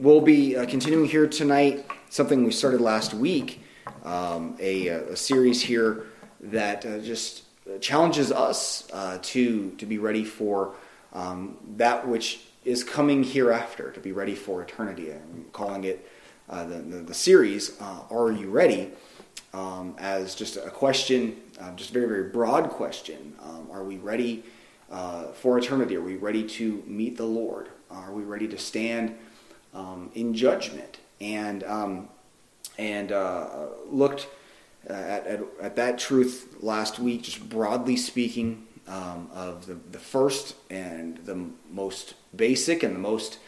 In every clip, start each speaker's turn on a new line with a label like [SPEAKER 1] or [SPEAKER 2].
[SPEAKER 1] we'll be uh, continuing here tonight something we started last week, um, a, a, series here that uh, just challenges us uh, to to be ready for um, that which is coming hereafter, to be ready for eternity. I'm calling it uh, the, the, the series uh, "Are You Ready?" Um, as just a question, uh, just a very very broad question. Um, are we ready for eternity? Are we ready to meet the Lord? Are we ready to stand um, in judgment? And um, and uh, looked at, at, at, that truth last week, just broadly speaking, um, of the, the first and the most basic and the most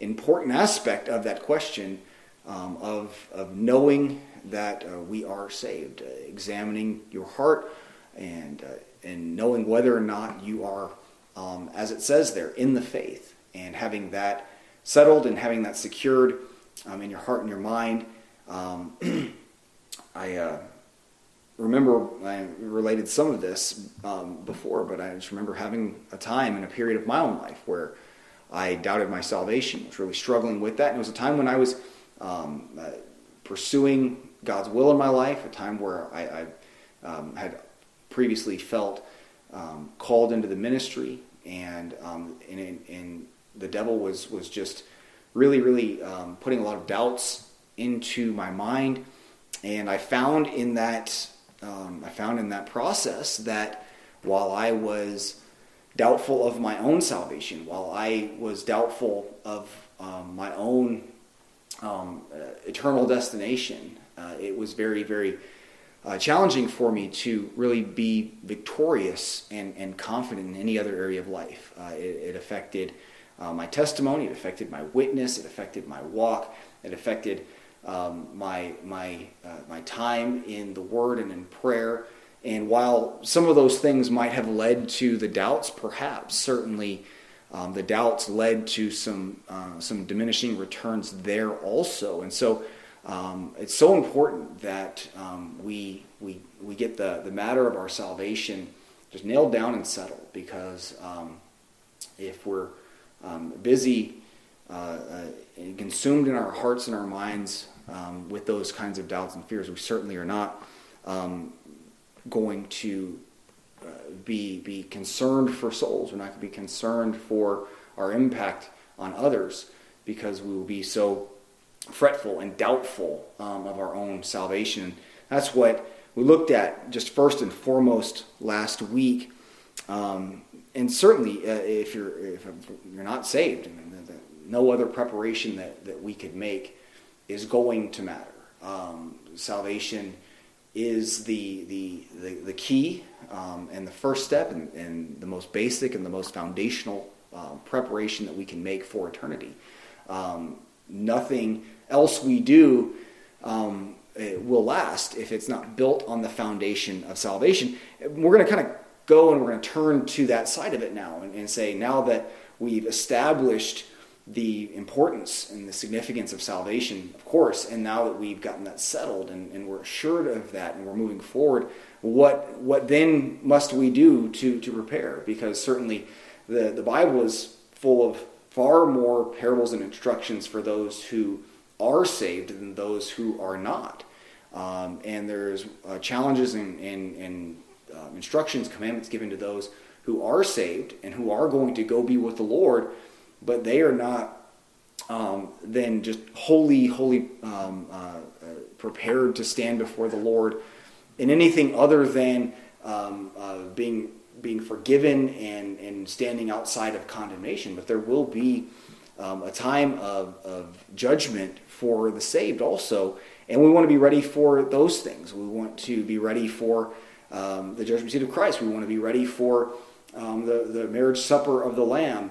[SPEAKER 1] important aspect of that question um, of, of knowing that uh, we are saved, uh, examining your heart and, uh, and knowing whether or not you are, um, as it says there, in the faith, and having that settled and having that secured um, in your heart and your mind. Um, I uh, remember I related some of this um, before, but I just remember having a time in a period of my own life where I doubted my salvation, was really struggling with that. And it was a time when I was um, uh, pursuing God's will in my life, a time where I, I um, had previously felt um, called into the ministry, and, um, and, and, the devil was, was just really, really um, putting a lot of doubts into my mind. And I found in that um, I found in that process that while I was doubtful of my own salvation, while I was doubtful of um, my own um, uh, eternal destination, uh, it was very, very uh, challenging for me to really be victorious and, and confident in any other area of life. Uh, it, it, affected uh, my testimony, it affected my witness, it affected my walk, it affected um, my my uh, my time in the Word and in prayer. And while some of those things might have led to the doubts, perhaps certainly um, the doubts led to some uh, some diminishing returns there also. And so um, it's so important that um, we we we get the the matter of our salvation just nailed down and settled because um, if we're um, busy uh, uh, consumed in our hearts and our minds um, with those kinds of doubts and fears. We certainly are not um, going to uh, be, be concerned for souls. We're not going to be concerned for our impact on others because we will be so fretful and doubtful um, of our own salvation. That's what we looked at just first and foremost last week. Um, and certainly, uh, if you're if you're not saved, no other preparation that, that we could make is going to matter. Um, salvation is the, the, the, the key um, and the first step and, and, the most basic and the most foundational uh, preparation that we can make for eternity. Um, nothing else we do um, will last if it's not built on the foundation of salvation. We're going to kind of go and we're going to turn to that side of it now and, and say, now that we've established the importance and the significance of salvation, of course, and now that we've gotten that settled and, and we're assured of that and we're moving forward, what, what then must we do to, to prepare? Because certainly the, the Bible is full of far more parables and instructions for those who are saved than those who are not. Um, and there's uh, challenges and, and, and uh, instructions, commandments given to those who are saved and who are going to go be with the Lord but they are not um, then just wholly, wholly um, uh, uh, prepared to stand before the Lord in anything other than um, uh, being being forgiven and, and standing outside of condemnation. But there will be um, a time of, of judgment for the saved also, and we want to be ready for those things. We want to be ready for um, the judgment seat of Christ. We want to be ready for um, the, the marriage supper of the Lamb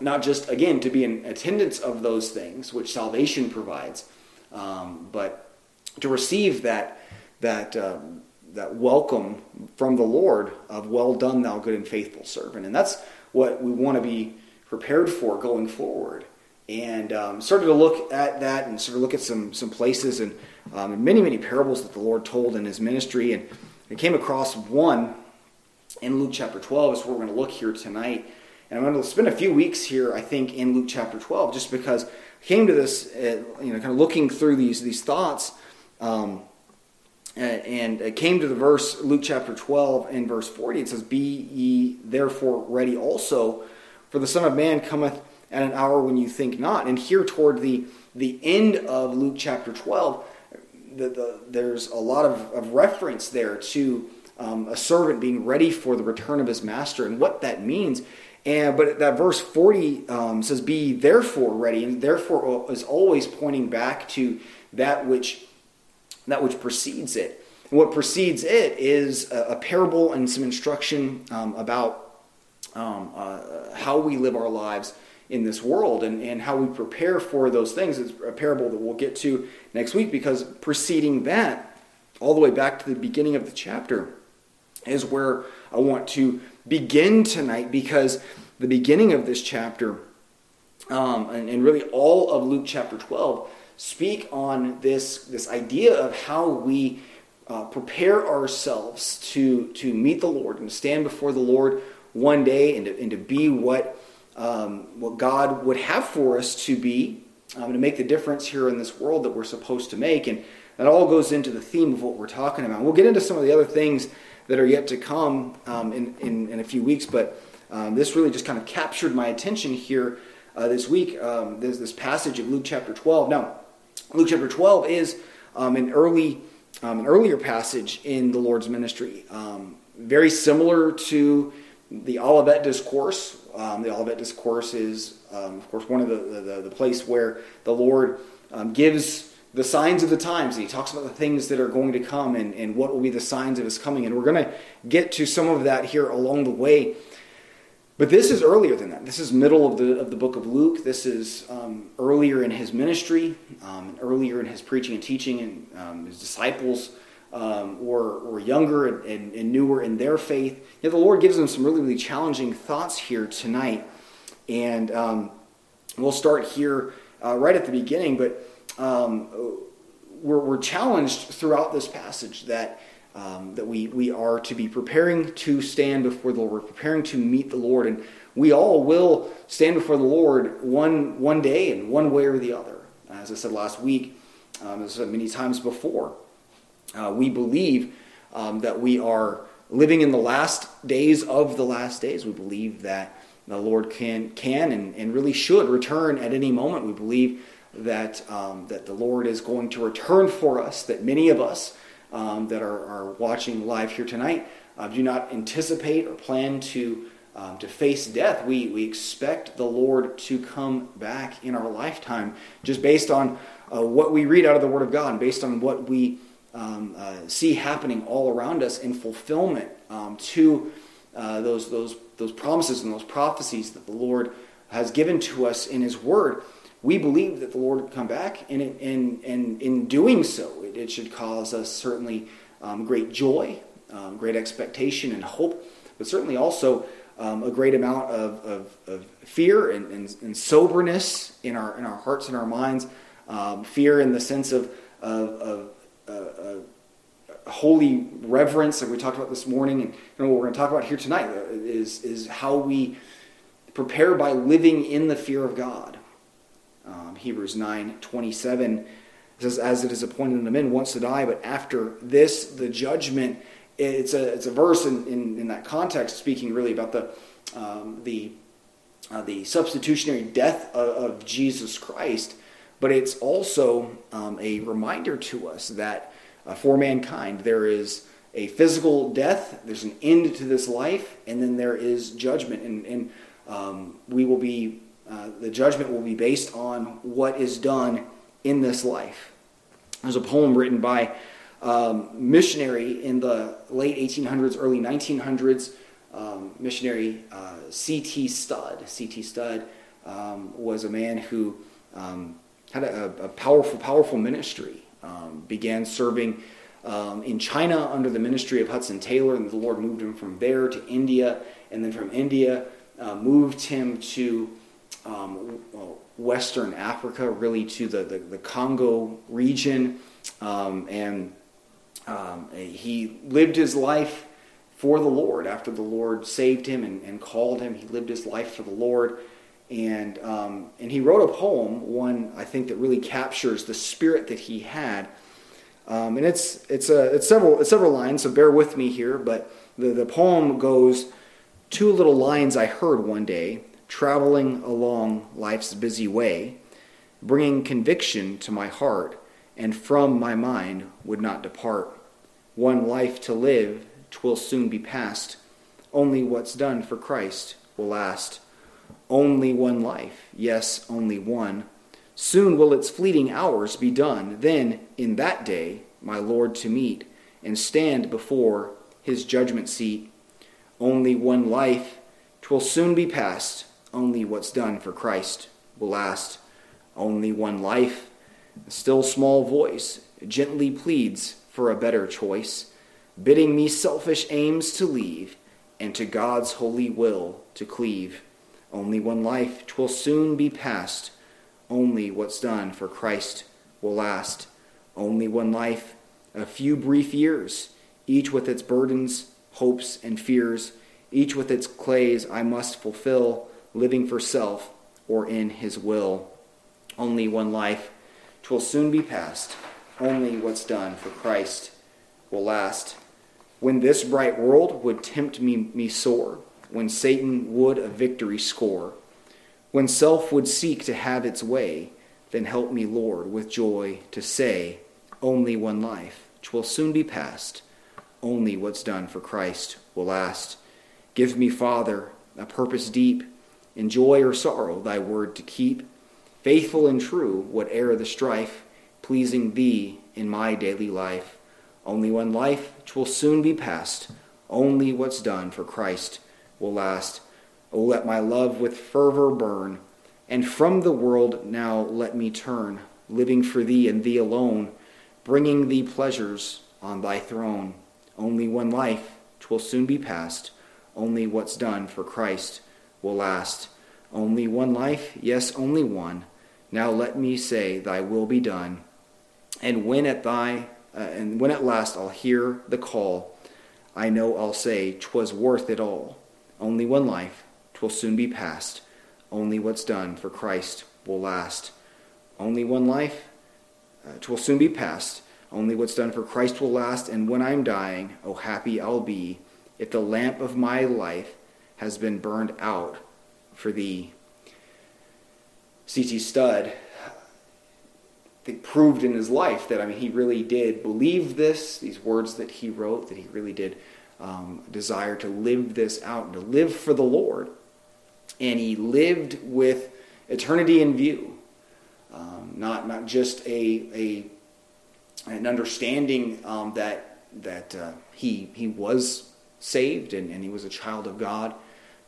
[SPEAKER 1] not just, again, to be in attendance of those things, which salvation provides, um, but to receive that, that, um, that welcome from the Lord of, well done, thou good and faithful servant. And that's what we want to be prepared for going forward. And um, started to look at that and sort of look at some, some places and um, many, many parables that the Lord told in his ministry. And I came across one in Luke chapter 12, is where we're going to look here tonight and I'm going to spend a few weeks here, I think, in Luke chapter 12, just because I came to this, uh, you know, kind of looking through these these thoughts, um, and it came to the verse Luke chapter 12 and verse 40. It says, "Be ye therefore ready also, for the Son of Man cometh at an hour when you think not." And here toward the the end of Luke chapter 12, the, the, there's a lot of, of reference there to um, a servant being ready for the return of his master and what that means. And but that verse 40 um, says, "Be therefore ready," and therefore is always pointing back to that which that which precedes it. And what precedes it is a, a parable and some instruction um, about um, uh, how we live our lives in this world and, and how we prepare for those things. is a parable that we'll get to next week because preceding that, all the way back to the beginning of the chapter, is where I want to begin tonight because the beginning of this chapter um, and, and, really all of Luke chapter 12 speak on this, this idea of how we uh, prepare ourselves to, to meet the Lord and stand before the Lord one day and to, and to be what, um, what God would have for us to be, um, to make the difference here in this world that we're supposed to make. And that all goes into the theme of what we're talking about. We'll get into some of the other things that are yet to come um, in, in, in, a few weeks. But um, this really just kind of captured my attention here uh, this week. Um, there's this passage of Luke chapter 12. Now, Luke chapter 12 is um, an early, um, an earlier passage in the Lord's ministry, um, very similar to the Olivet Discourse. The Olivet Discourse is, of course, one of the, the, the place where the Lord gives the signs of the times. He talks about the things that are going to come and, and what will be the signs of his coming. And we're going to get to some of that here along the way. But this is earlier than that. This is middle of the, of the book of Luke. This is um, earlier in his ministry, um, earlier in his preaching and teaching, and um, his disciples um, were, were younger and, and, and, newer in their faith. The Lord gives them some really, really challenging thoughts here tonight. And um, we'll start here uh, right at the beginning. But um, we're, we're, challenged throughout this passage that, um, that we, we are to be preparing to stand before the Lord. Preparing to meet the Lord. And we all will stand before the Lord one, one day in one way or the other. As I said last week, um, as I said many times before, uh, we believe um, that we are living in the last days of the last days. We believe that the Lord can, can and, and really should return at any moment. We believe that, um, that the Lord is going to return for us, that many of us um, that are, are watching live here tonight uh, do not anticipate or plan to, um, to face death. We, we expect the Lord to come back in our lifetime just based on uh, what we read out of the Word of God and based on what we um, uh, see happening all around us in fulfillment um, to uh, those, those, those promises and those prophecies that the Lord has given to us in His Word we believe that the Lord would come back, and, it, and, and in doing so, it, it should cause us certainly um, great joy, um, great expectation and hope, but certainly also um, a great amount of, of, of fear and, and, and, soberness in our, in our hearts and our minds. Um, fear in the sense of, of, of uh, uh, holy reverence that we talked about this morning, and you know, what we're going to talk about here tonight is, is how we prepare by living in the fear of God. Um, Hebrews 9 27 says, As it is appointed unto men once to die, but after this, the judgment. It's a, it's a verse in, in, in that context speaking really about the, um, the, uh, the substitutionary death of, of, Jesus Christ, but it's also um, a reminder to us that uh, for mankind there is a physical death, there's an end to this life, and then there is judgment. And, and um, we will be uh, the judgment will be based on what is done in this life. There's a poem written by um, missionary in the late 1800s, early 1900s, um, missionary uh, C.T. Studd. C.T. Studd um, was a man who um, had a, a, powerful, powerful ministry, um, began serving um, in China under the ministry of Hudson Taylor, and the Lord moved him from there to India, and then from India uh, moved him to um, Western Africa, really to the, the, the Congo region. Um, and um, he lived his life for the Lord after the Lord saved him and, and, called him. He lived his life for the Lord. And, um, and he wrote a poem, one I think that really captures the spirit that he had. Um, and it's, it's, a, it's, several, it's several lines, so bear with me here. But the, the poem goes Two little lines I heard one day, traveling along life's busy way, bringing conviction to my heart, and from my mind would not depart. One life to live, twill soon be past. Only what's done for Christ will last. Only one life, yes, only one. Soon will its fleeting hours be done. Then, in that day, my Lord to meet and stand before his judgment seat. Only one life, twill soon be past. Only what's done for Christ will last. Only one life, a still small voice gently pleads for a better choice, bidding me selfish aims to leave and to God's holy will to cleave. Only one life, twill soon be past. Only what's done for Christ will last. Only one life, a few brief years, each with its burdens, hopes, and fears, each with its clays I must fulfill, living for self or in His will. Only one life, twill soon be past. Only what's done for Christ will last. When this bright world would tempt me, me sore, when Satan would a victory score, when self would seek to have its way, then help me, Lord, with joy to say, Only one life, twill soon be past. Only what's done for Christ will last. Give me, Father, a purpose deep, in joy or sorrow, thy word to keep, faithful and true, whate'er the strife, pleasing thee in my daily life. Only one life, twill soon be past. Only what's done for Christ will last. Oh, let my love with fervor burn, and from the world now let me turn, living for thee and thee alone, bringing thee pleasures on thy throne. Only one life, twill soon be past. Only what's done for Christ will last. Only one life, yes, only one. Now let me say, Thy will be done. And when at thy uh, and when at last I'll hear the call, I know I'll say, 'Twas worth it all." Only one life, 'twill soon be past. Only what's done for Christ will last. Only one life, uh, 'twill soon be past. Only what's done for Christ will last. And when I'm dying, oh happy I'll be if the lamp of my life has been burned out for thee. C.T. Think, proved in his life that I mean he really did believe this, these words that he wrote, that he really did um, desire to live this out and to live for the Lord, and he lived with eternity in view, um, not not just a, a an understanding um, that that uh, he he was saved and, and he was a child of God,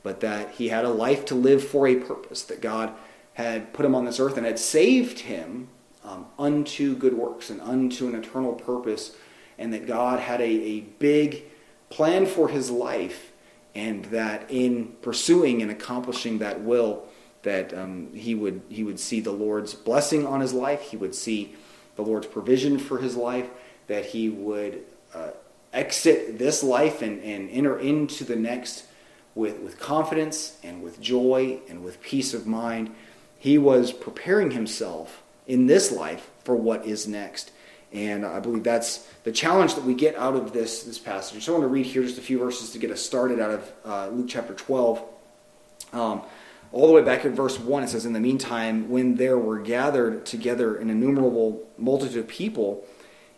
[SPEAKER 1] but that he had a life to live for a purpose that God had put him on this earth and had saved him um, unto good works and unto an eternal purpose, and that God had a, a big plan for his life, and that in pursuing and accomplishing that will, that um, he would he would see the Lord's blessing on his life, he would see the Lord's provision for his life, that he would uh, exit this life and, and enter into the next with, with confidence and with joy and with peace of mind. He was preparing himself in this life for what is next. And I believe that's the challenge that we get out of this, this passage. So I want to read here just a few verses to get us started out of uh, Luke chapter 12. Um, all the way back at verse 1, it says, In the meantime, when there were gathered together an innumerable multitude of people,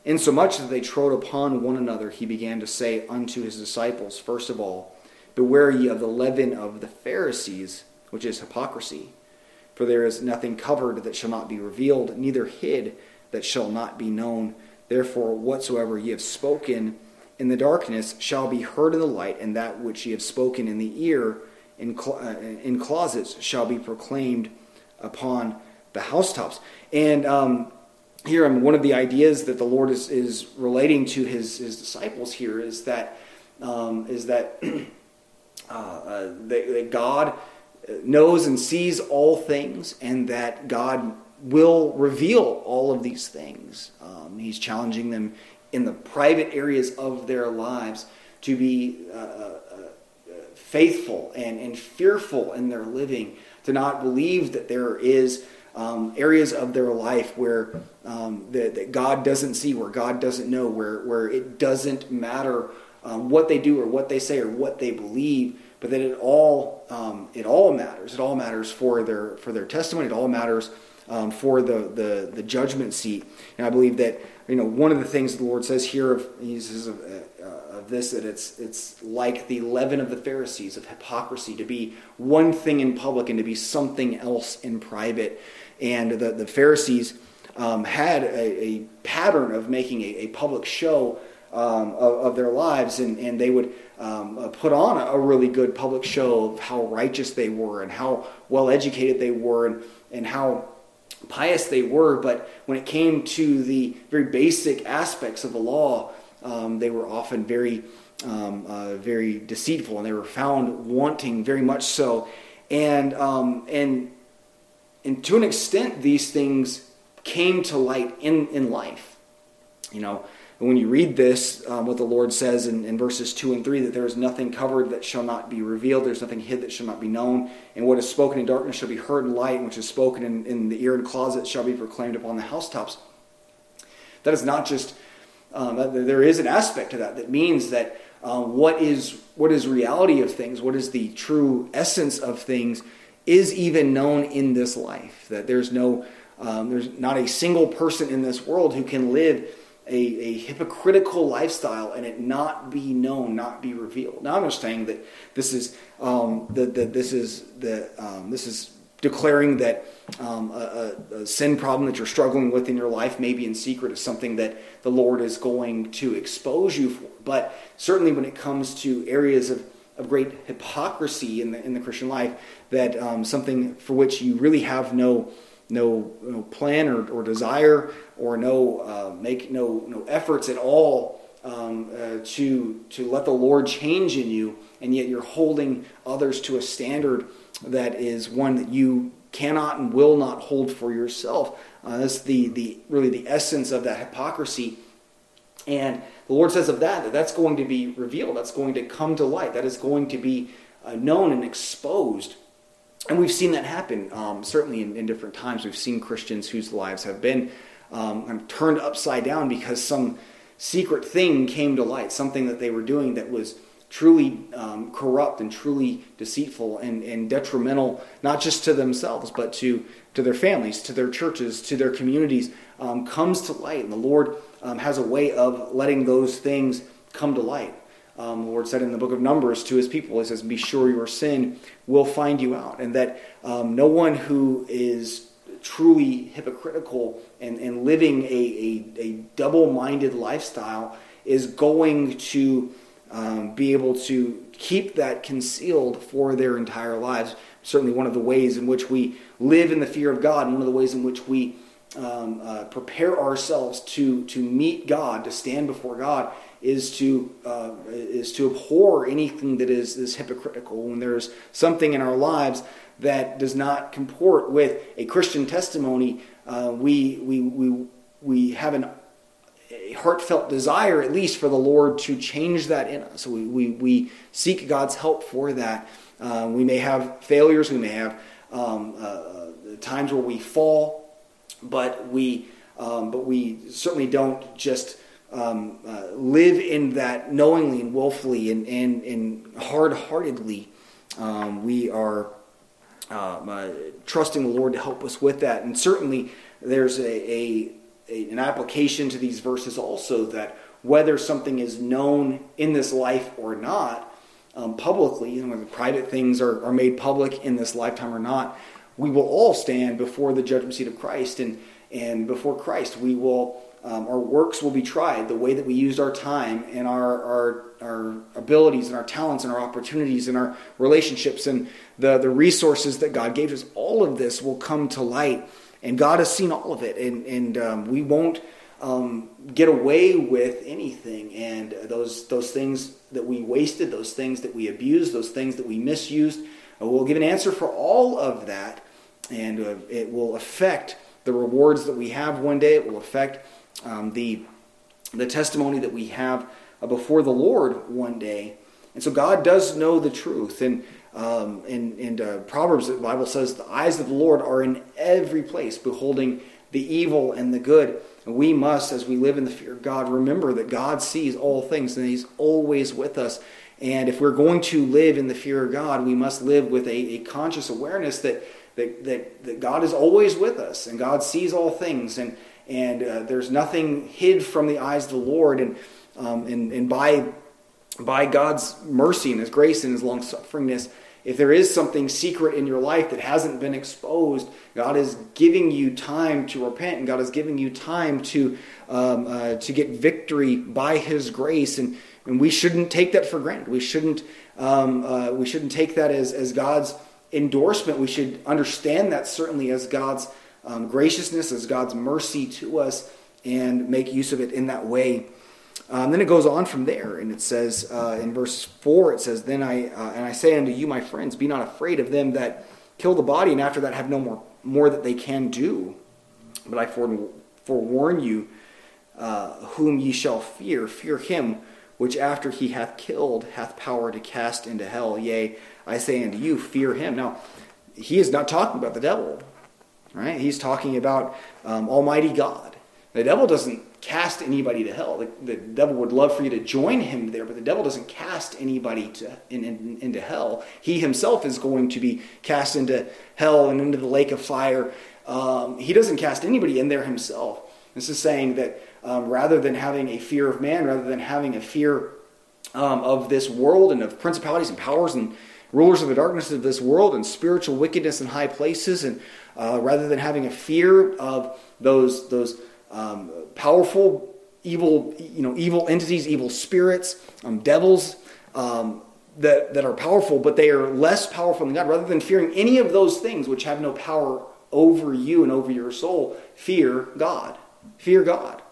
[SPEAKER 1] insomuch that they trode upon one another, he began to say unto his disciples, First of all, beware ye of the leaven of the Pharisees, which is hypocrisy. For there is nothing covered that shall not be revealed, neither hid that shall not be known. Therefore, whatsoever ye have spoken in the darkness shall be heard in the light, and that which ye have spoken in the ear in, cl- uh, in closets shall be proclaimed upon the housetops. And um, here, um, one of the ideas that the Lord is, is relating to his, his disciples here is that um, is that, uh, uh, that, that God knows and sees all things, and that God will reveal all of these things. Um, he's challenging them in the private areas of their lives to be uh, uh, uh, faithful and, and fearful in their living, to not believe that there is um, areas of their life where um, that, that, God doesn't see, where God doesn't know, where, where it doesn't matter um, what they do or what they say or what they believe, but that it all um, it all matters. It all matters for their for their testimony. It all matters um, for the, the the judgment seat. And I believe that you know one of the things the Lord says here of he says of, uh, of this that it's it's like the leaven of the Pharisees of hypocrisy to be one thing in public and to be something else in private. And the the Pharisees um, had a, a, pattern of making a, a public show um, of, of, their lives, and, and they would um, uh, put on a, a, really good public show of how righteous they were and how well educated they were and, and how pious they were, but when it came to the very basic aspects of the law, um, they were often very, um, uh, very deceitful, and they were found wanting very much so. And um, and and to an extent, these things came to light in in life. You know, and when you read this, um, what the Lord says in, in, verses 2 and 3, that there is nothing covered that shall not be revealed, there's nothing hid that shall not be known, and what is spoken in darkness shall be heard in light, and which is spoken in, in the ear and closet shall be proclaimed upon the housetops. That is not just, um, there is an aspect to that that means that um, what, is, what is reality of things, what is the true essence of things, is even known in this life. That there's no, um, there's not a single person in this world who can live a, a hypocritical lifestyle and it not be known, not be revealed. Now I'm not saying that this is um, that this is the um, this is declaring that um, a, a, sin problem that you're struggling with in your life, maybe in secret, is something that the Lord is going to expose you for. But certainly, when it comes to areas of, of great hypocrisy in the in the Christian life, that um, something for which you really have no no, no plan or, or desire or no uh, make no no efforts at all um, uh, to to let the Lord change in you, and yet you're holding others to a standard that is one that you cannot and will not hold for yourself. Uh, that's the the really the essence of that hypocrisy. And the Lord says of that that that's going to be revealed. That's going to come to light. That is going to be uh, known and exposed and we've seen that happen, um, certainly in, in, different times. We've seen Christians whose lives have been um, turned upside down because some secret thing came to light, something that they were doing that was truly um, corrupt and truly deceitful and, and, detrimental, not just to themselves, but to, to their families, to their churches, to their communities, um, comes to light. And the Lord um, has a way of letting those things come to light. Um, the Lord said in the book of Numbers to his people, He says, Be sure your sin will find you out. And that um, no one who is truly hypocritical and, and living a, a, a double minded lifestyle is going to um, be able to keep that concealed for their entire lives. Certainly, one of the ways in which we live in the fear of God, and one of the ways in which we um, uh, prepare ourselves to, to meet God, to stand before God, is to uh, is to abhor anything that is, is hypocritical. When there's something in our lives that does not comport with a Christian testimony, uh, we, we, we, we have an, a heartfelt desire, at least, for the Lord to change that in us. So we, we, we seek God's help for that. Uh, we may have failures, we may have um, uh, times where we fall, but we, um, but we certainly don't just um, uh, live in that knowingly and willfully and, and, and hard heartedly. Um, we are um, uh, trusting the Lord to help us with that. And certainly, there's a, a, a, an application to these verses also that whether something is known in this life or not, um, publicly, know, whether private things are, are made public in this lifetime or not, we will all stand before the judgment seat of Christ. And, and before Christ, we will um, our works will be tried, the way that we used our time and our, our, our abilities and our talents and our opportunities and our relationships and the, the resources that God gave us. All of this will come to light, and God has seen all of it, and, and um, we won't um, get away with anything. And those, those things that we wasted, those things that we abused, those things that we misused, uh, we'll give an answer for all of that, and uh, it will affect the rewards that we have one day. It will affect um, the, the testimony that we have uh, before the Lord one day. And so God does know the truth. And Um, in in uh, Proverbs, the Bible says, The eyes of the Lord are in every place, beholding the evil and the good. And we must, as we live in the fear of God, remember that God sees all things and He's always with us. And if we're going to live in the fear of God, we must live with a, a conscious awareness that, that, that, that, God is always with us and God sees all things. And, and uh, there's nothing hid from the eyes of the Lord. And, um, and, and by, by God's mercy and His grace and His long sufferingness, if there is something secret in your life that hasn't been exposed, God is giving you time to repent, and God is giving you time to um, uh, to get victory by His grace, and and we shouldn't take that for granted. We shouldn't um, uh, we shouldn't take that as as God's endorsement. We should understand that certainly as God's um, graciousness, as God's mercy to us, and make use of it in that way. Um, then it goes on from there, and it says uh, in verse four, it says, "Then I uh, and I say unto you, my friends, be not afraid of them that kill the body, and after that have no more more that they can do. But I forewarn you, uh, whom ye shall fear, fear him which after he hath killed hath power to cast into hell. Yea, I say unto you, fear him." Now, he is not talking about the devil, right? He's talking about um, Almighty God. The devil doesn't cast anybody to hell. The, the, devil would love for you to join him there, but the devil doesn't cast anybody to, in, in, into hell. He himself is going to be cast into hell and into the lake of fire. Um, he doesn't cast anybody in there himself. This is saying that um, rather than having a fear of man, rather than having a fear um, of this world and of principalities and powers and rulers of the darkness of this world and spiritual wickedness in high places, and uh, rather than having a fear of those those um, powerful evil, you know, evil entities, evil spirits, um, devils um, that, that are powerful, but they are less powerful than God. Rather than fearing any of those things which have no power over you and over your soul, fear God. Fear God.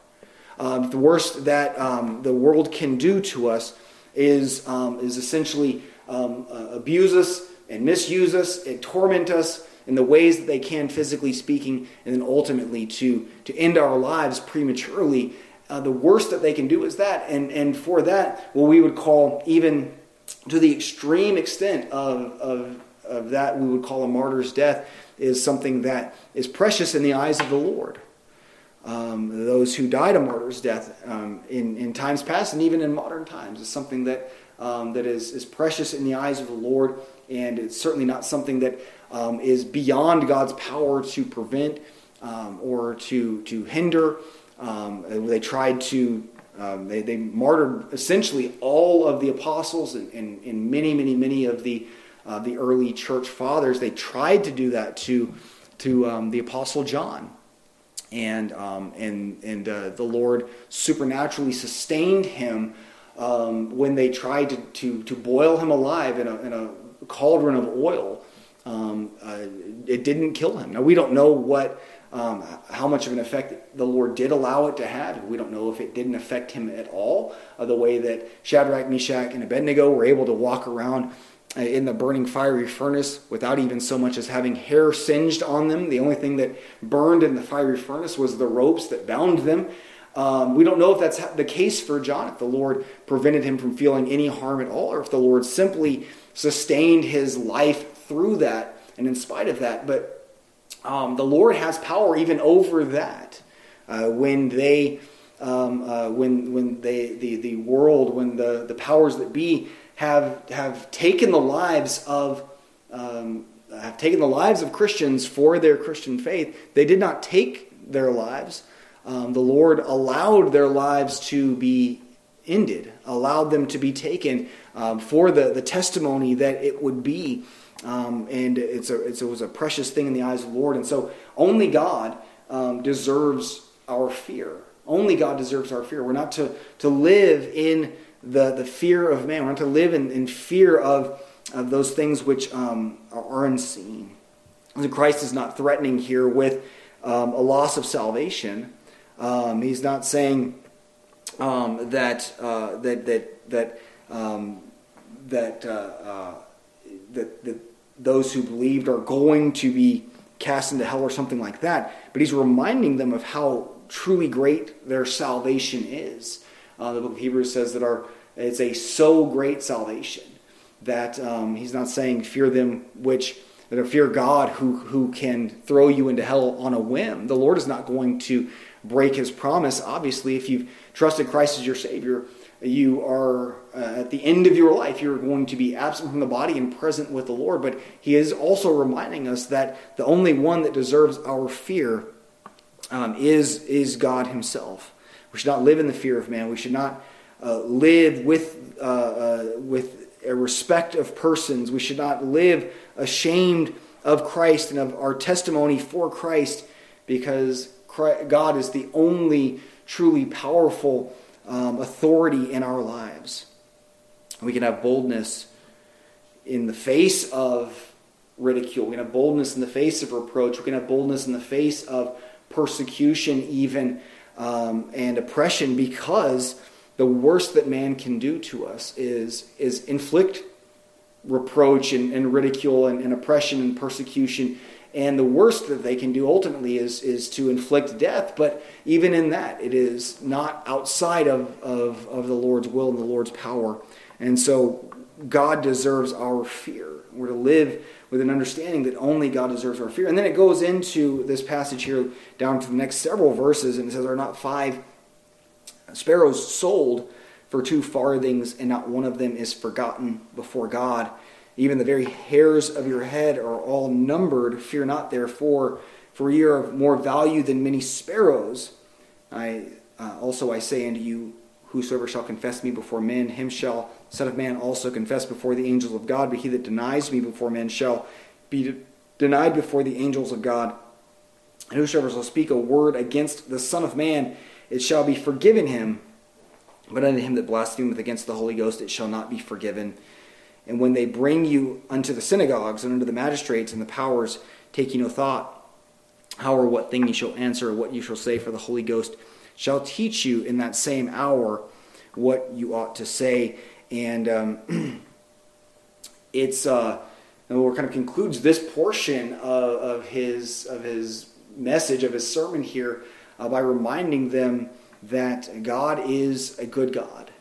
[SPEAKER 1] Um, the worst that um, the world can do to us is, um, is essentially um, uh, abuse us and misuse us and torment us in the ways that they can, physically speaking, and then ultimately to, to end our lives prematurely. Uh, the worst that they can do is that. And, and for that, what we would call, even to the extreme extent of, of, of that, we would call a martyr's death, is something that is precious in the eyes of the Lord. Um, those who died a martyr's death um, in, in times past and even in modern times is something that, um, that is, is precious in the eyes of the Lord, and it's certainly not something that um, is beyond God's power to prevent um, or to, to hinder. Um, they tried to, um, they, they martyred essentially all of the apostles and, and, and many, many, many of the, uh, the early church fathers. They tried to do that to, to um, the apostle John. And, um, and, and uh, the Lord supernaturally sustained him when they tried to, to, to boil him alive in a, in a cauldron of oil um, uh, it didn't kill him. Now we don't know what, um, how much of an effect the Lord did allow it to have. We don't know if it didn't affect him at all. Uh, the way that Shadrach, Meshach, and Abednego were able to walk around uh, in the burning fiery furnace without even so much as having hair singed on them. The only thing that burned in the fiery furnace was the ropes that bound them. Um, we don't know if that's the case for John, if the Lord prevented him from feeling any harm at all, or if the Lord simply sustained his life through that and in spite of that. But um, the Lord has power even over that. Uh, when they, um, uh, when when they the the world, when the the powers that be have have taken the lives of um, have taken the lives of Christians for their Christian faith, they did not take their lives. Um, the Lord allowed their lives to be ended, allowed them to be taken um, for the, the testimony that it would be um, and it's a, it's, it was a precious thing in the eyes of the Lord. And so only God um, deserves our fear. Only God deserves our fear. We're not to, to live in the, the fear of man. We're not to live in, in fear of, of those things which um, are unseen. Christ is not threatening here with um, a loss of salvation. Um, he's not saying um, that, uh, that, that, that, that, uh, uh, that, that those who believed are going to be cast into hell or something like that. But he's reminding them of how truly great their salvation is. Uh, the book of Hebrews says that our it's a so great salvation that um, he's not saying fear them which that are fear God who who can throw you into hell on a whim. The Lord is not going to break His promise. Obviously, if you've trusted Christ as your Savior, you are uh, at the end of your life. You're going to be absent from the body and present with the Lord. But He is also reminding us that the only one that deserves our fear um, is is God Himself. We should not live in the fear of man. We should not uh, live with uh, uh with a respect of persons. We should not live ashamed of Christ and of our testimony for Christ because Christ, God is the only truly powerful um, authority in our lives. We can have boldness in the face of ridicule. We can have boldness in the face of reproach. We can have boldness in the face of persecution, even um, and oppression, because the worst that man can do to us is, is inflict reproach and, and ridicule and, and, oppression and persecution. And the worst that they can do ultimately is, is to inflict death. But even in that, it is not outside of, of, of the Lord's will and the Lord's power. And so God deserves our fear. We're to live with an understanding that only God deserves our fear. And then it goes into this passage here down to the next several verses, and it says, Are not five sparrows sold for two farthings, and not one of them is forgotten before God. Even the very hairs of your head are all numbered. Fear not, therefore, for ye are of more value than many sparrows. I uh, also I say unto you, whosoever shall confess me before men, him shall Son of Man also confess before the angels of God. But he that denies me before men shall be de- denied before the angels of God. And whosoever shall speak a word against the Son of Man, it shall be forgiven him. But unto him that blasphemeth against the Holy Ghost, it shall not be forgiven. And when they bring you unto the synagogues and unto the magistrates and the powers, take ye no thought how or what thing you shall answer, or what you shall say, for the Holy Ghost shall teach you in that same hour what you ought to say. And um, it's uh, and kind of concludes this portion of, of his of his message of his sermon here uh, by reminding them that God is a good God.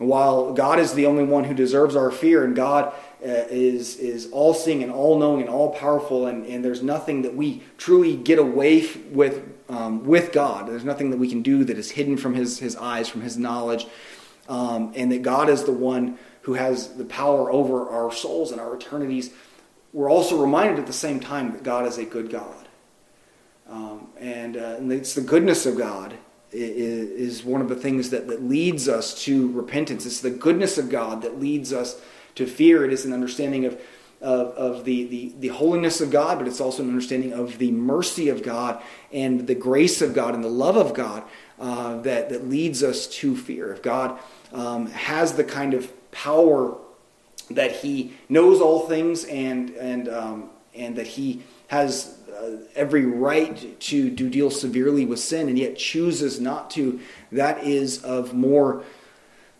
[SPEAKER 1] While God is the only one who deserves our fear, and God uh, is, is all seeing and all knowing and all powerful, and, and there's nothing that we truly get away with, um, with God, there's nothing that we can do that is hidden from His, his eyes, from His knowledge, um, and that God is the one who has the power over our souls and our eternities, we're also reminded at the same time that God is a good God. Um, and, uh, and, it's the goodness of God is, one of the things that, that leads us to repentance. It's the goodness of God that leads us to fear. It is an understanding of, of, of the, the, the holiness of God, but it's also an understanding of the mercy of God and the grace of God and the love of God uh, that, that leads us to fear. If God um, has the kind of power that He knows all things and, and, um, and that He has every right to do deal severely with sin and yet chooses not to, that is of more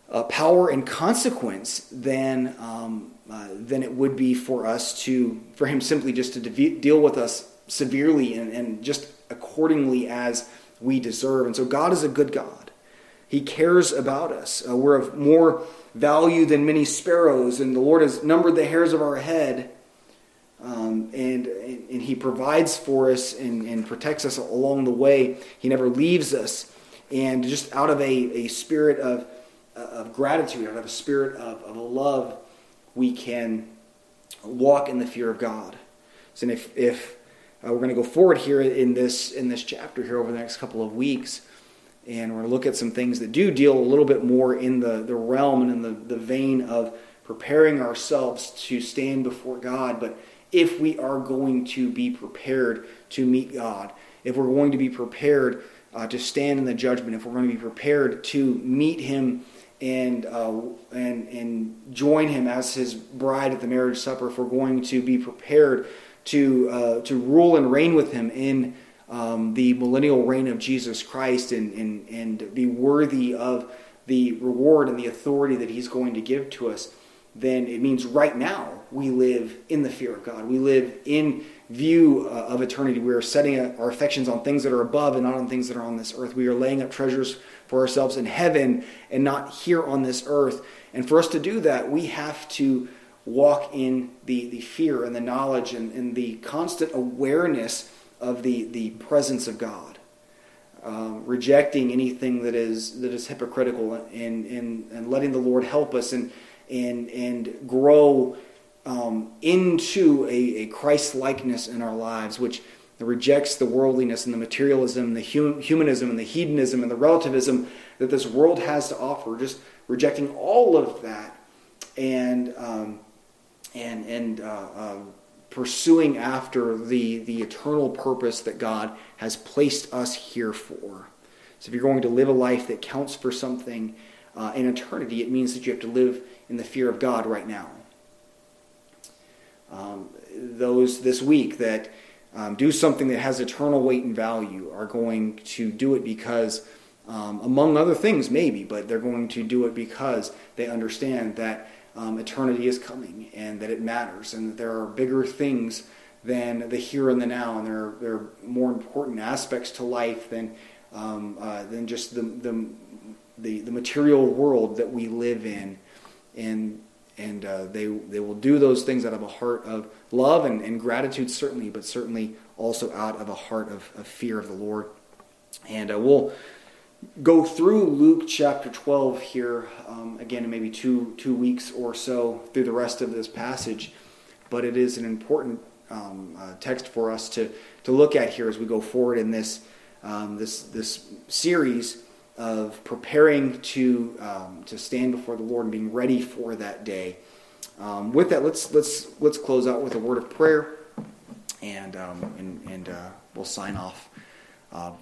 [SPEAKER 1] uh, power and consequence than um, uh, than it would be for us to for him simply just to de- deal with us severely and, and just accordingly as we deserve. And so God is a good God. He cares about us. Uh, we're of more value than many sparrows, and the Lord has numbered the hairs of our head. Um, and, and He provides for us and, and protects us along the way. He never leaves us. And just out of a, a spirit of, of gratitude, out of a spirit of, of love, we can walk in the fear of God. So if, if uh, we're going to go forward here in this, in this chapter here over the next couple of weeks, and we're going to look at some things that do deal a little bit more in the, the realm and in the, the vein of preparing ourselves to stand before God. But if we are going to be prepared to meet God, if we're going to be prepared uh, to stand in the judgment, if we're going to be prepared to meet Him and uh, and and join Him as His bride at the marriage supper, if we're going to be prepared to uh, to rule and reign with Him in um, the millennial reign of Jesus Christ, and, and and be worthy of the reward and the authority that He's going to give to us then it means right now we live in the fear of God. We live in view uh, of eternity. We are setting our affections on things that are above and not on things that are on this earth. We are laying up treasures for ourselves in heaven and not here on this earth. And for us to do that, we have to walk in the, the fear and the knowledge and, and the constant awareness of the, the presence of God. Um, rejecting anything that is that is hypocritical and, and, and letting the Lord help us and and and grow um, into a, a Christ likeness in our lives, which rejects the worldliness and the materialism, the hum, humanism and the hedonism and the relativism that this world has to offer. Just rejecting all of that and um, and and uh, uh, pursuing after the the eternal purpose that God has placed us here for. So if you're going to live a life that counts for something uh, in eternity, it means that you have to live in the fear of God right now. Um, those this week that um, do something that has eternal weight and value are going to do it because, um, among other things, maybe, but they're going to do it because they understand that um, eternity is coming and that it matters and that there are bigger things than the here and the now, and there are, there are more important aspects to life than um, uh, than just the, the, the the material world that we live in, and and uh, they they will do those things out of a heart of love and, and gratitude certainly, but certainly also out of a heart of, of fear of the Lord, and uh, we'll go through Luke chapter 12 here um, again in maybe two two weeks or so through the rest of this passage, but it is an important um, uh, text for us to to look at here as we go forward in this um, this this series of preparing to um, to stand before the Lord and being ready for that day. Um, with that, let's let's let's close out with a word of prayer, and um, and and uh, we'll sign off. Uh,